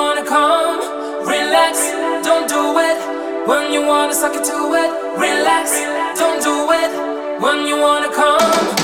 wanna come, relax, don't do it. When you wanna suck it to it, relax, don't do it. When you wanna come.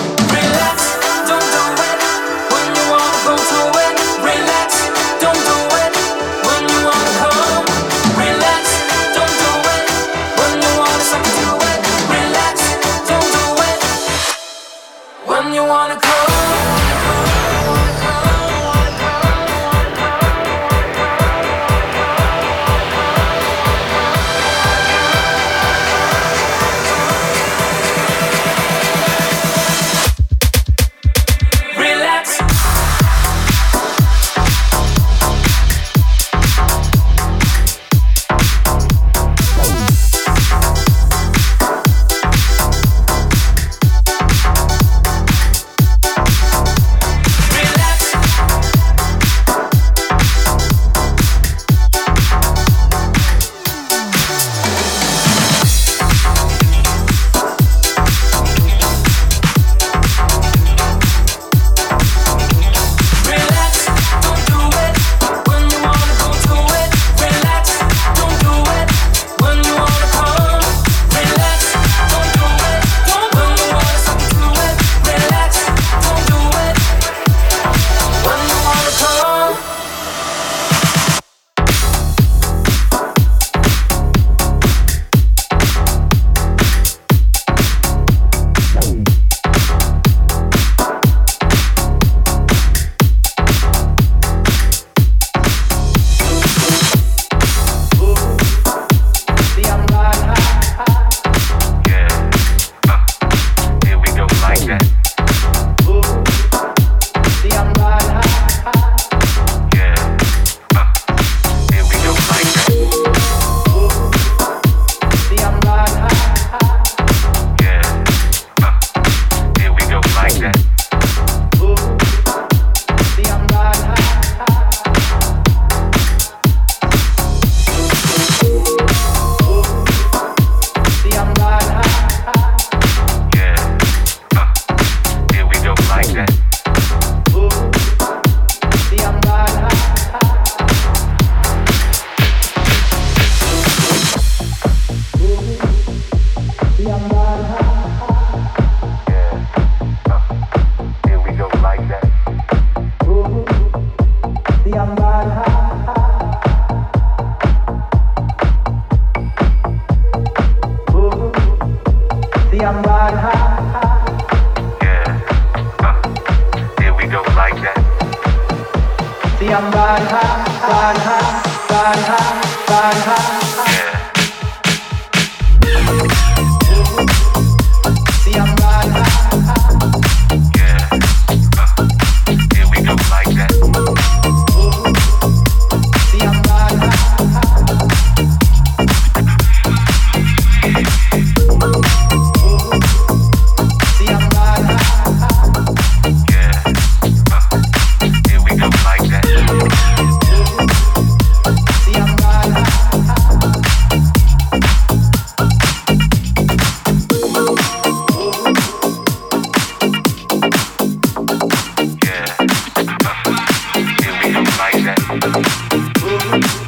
Bye.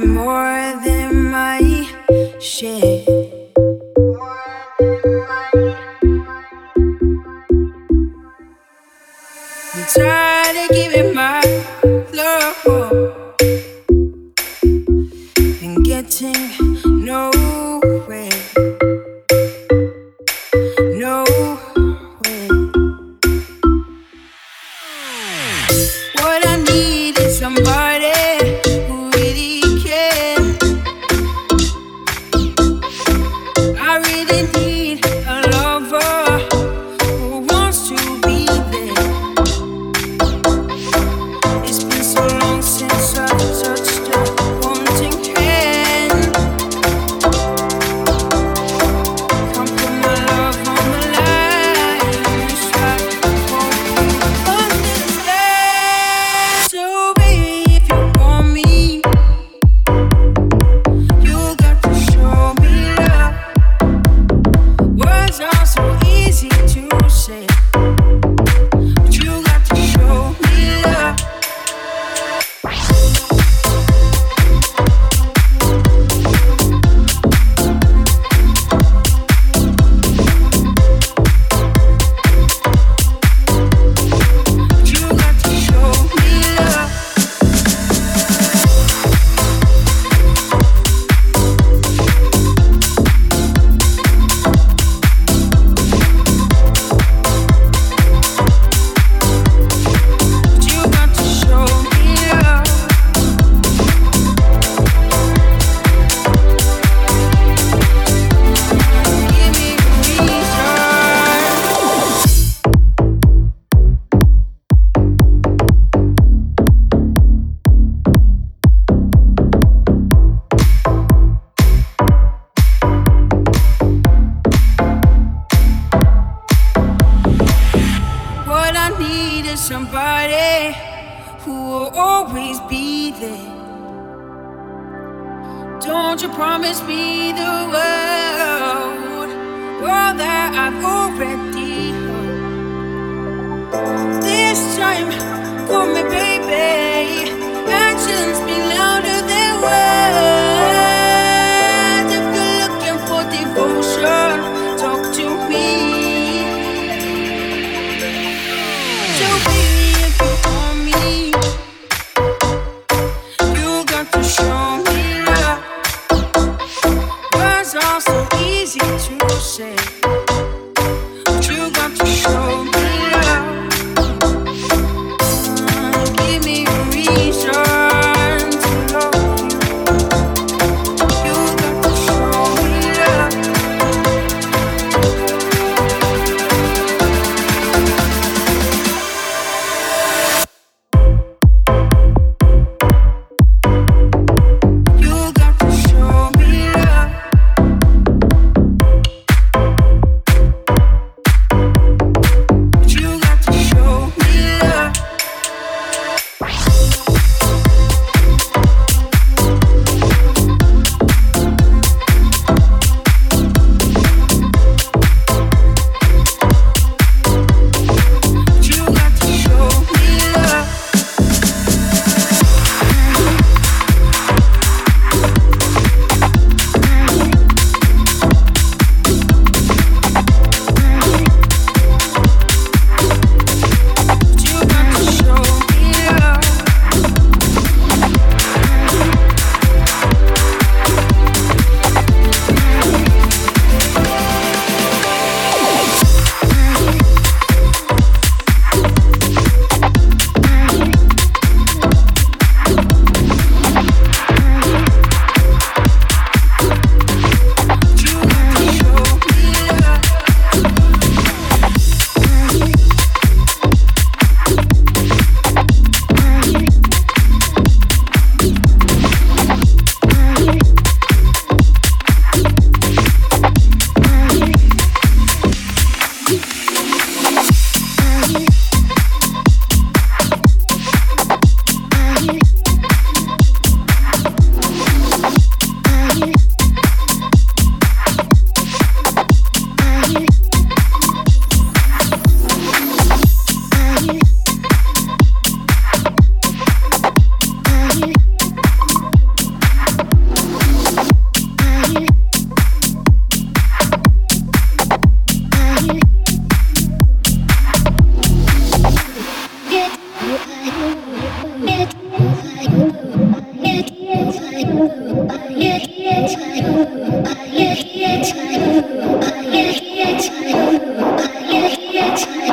More much.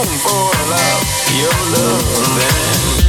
A spoonful of your loving. Give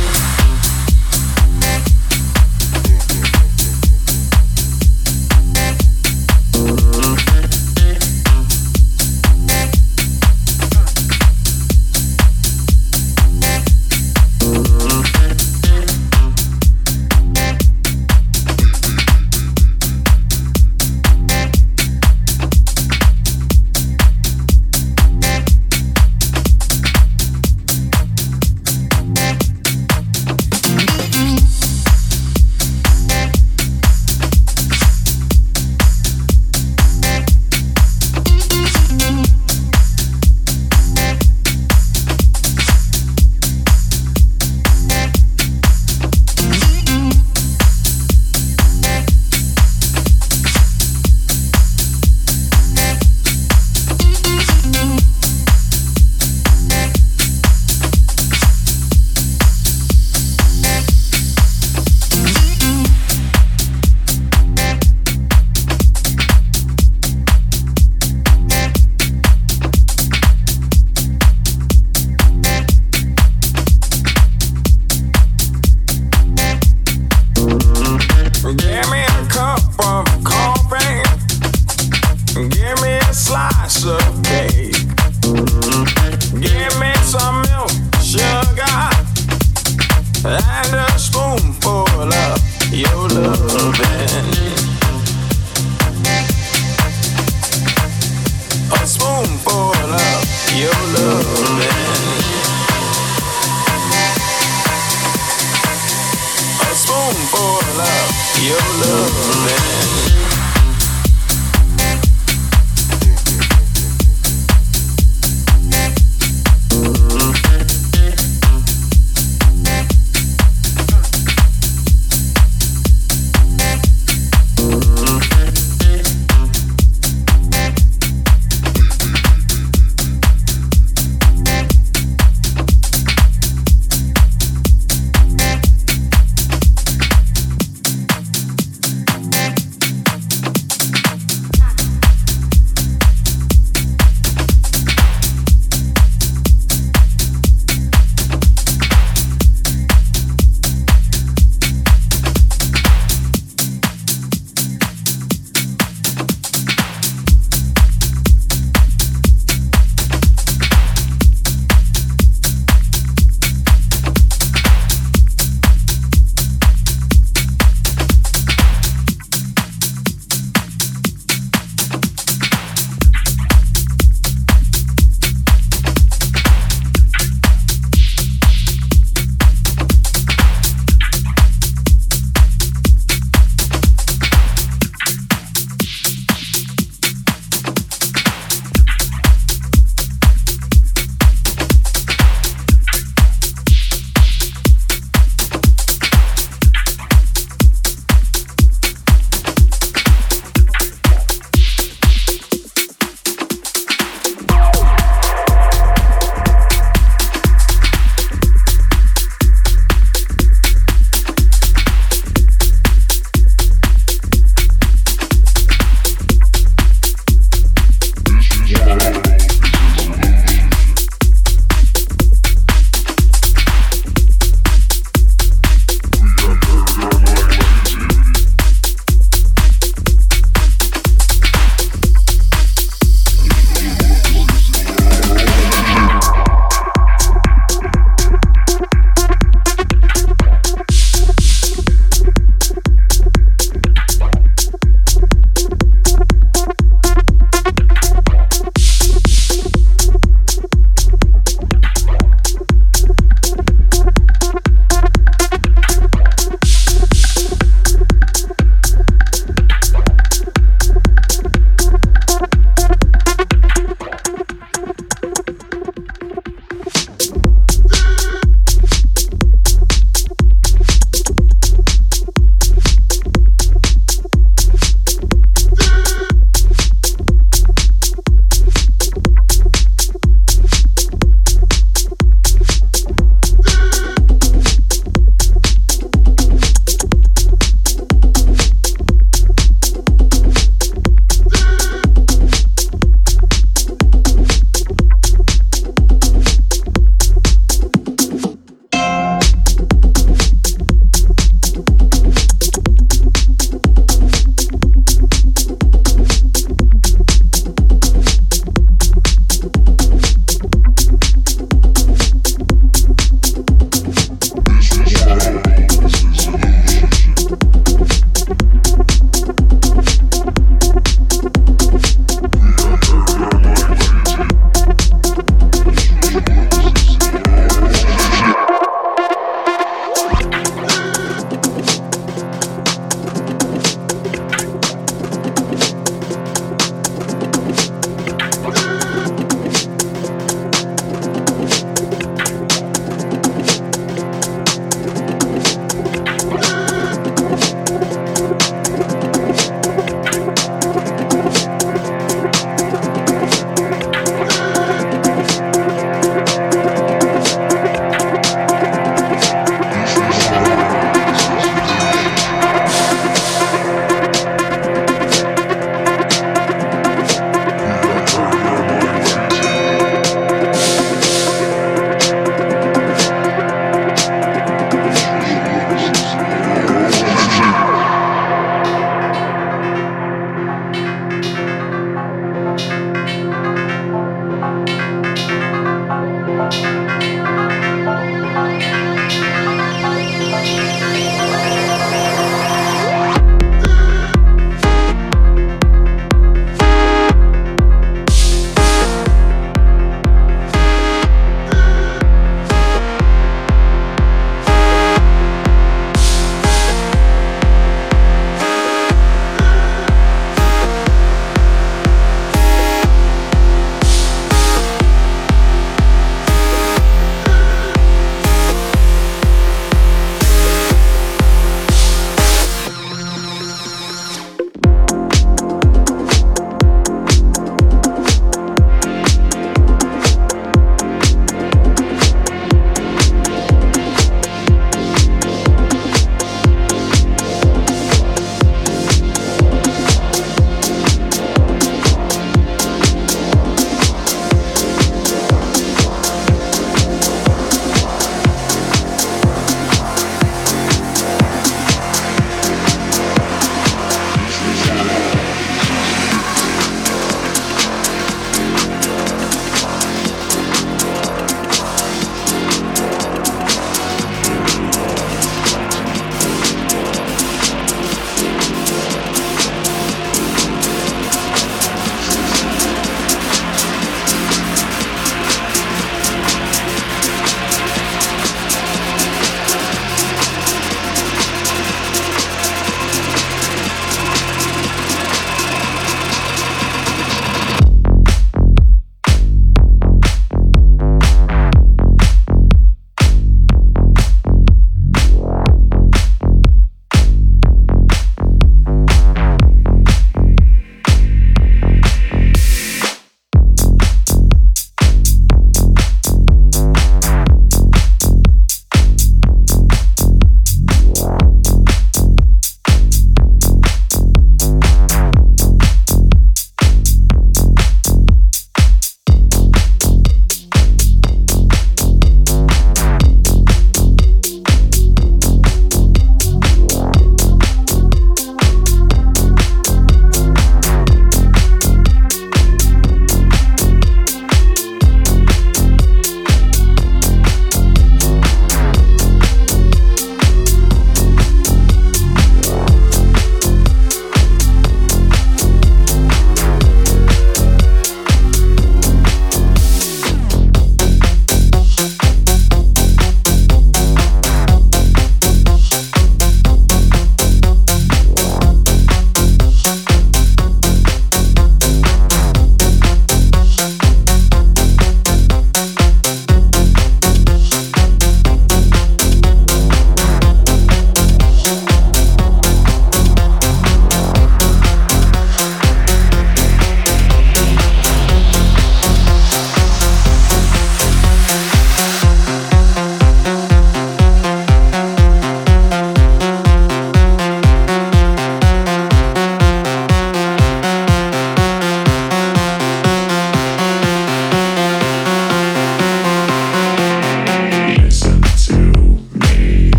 of your loving.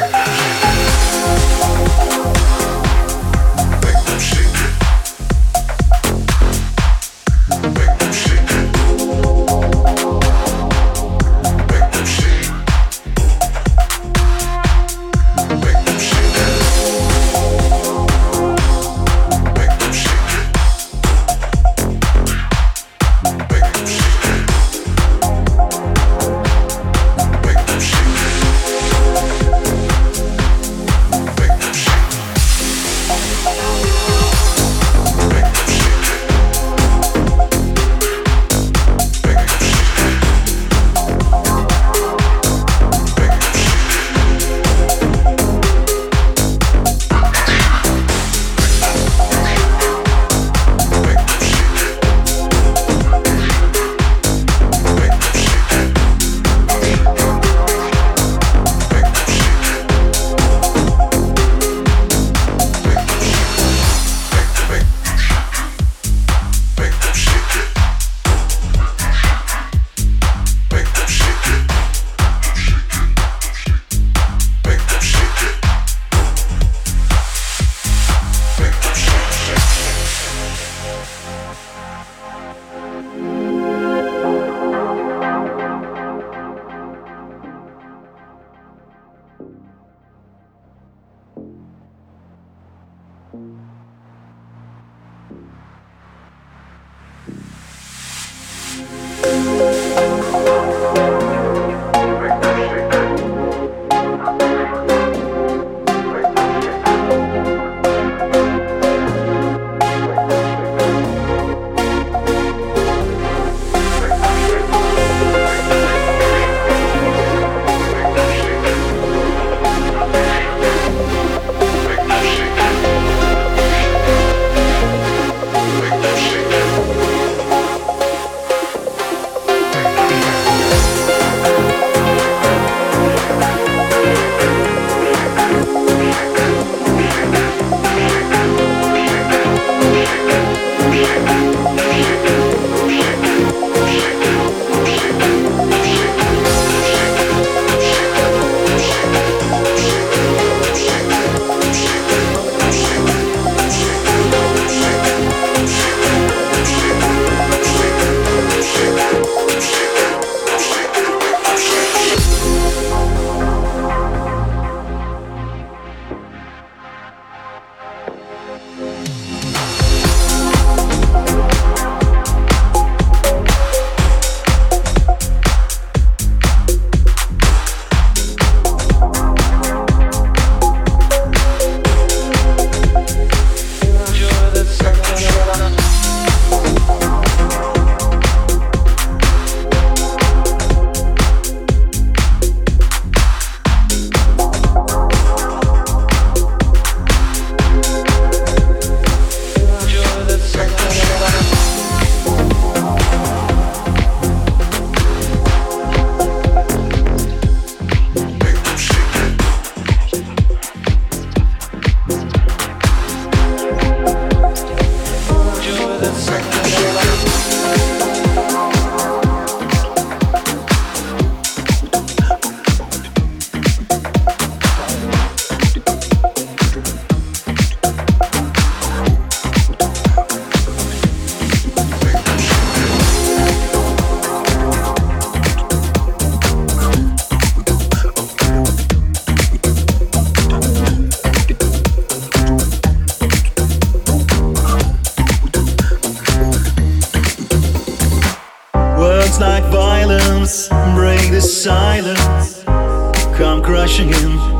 Yeah.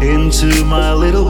into my little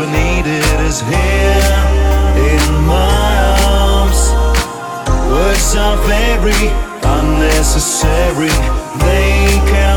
ever needed is here in my arms. Words are very unnecessary, they can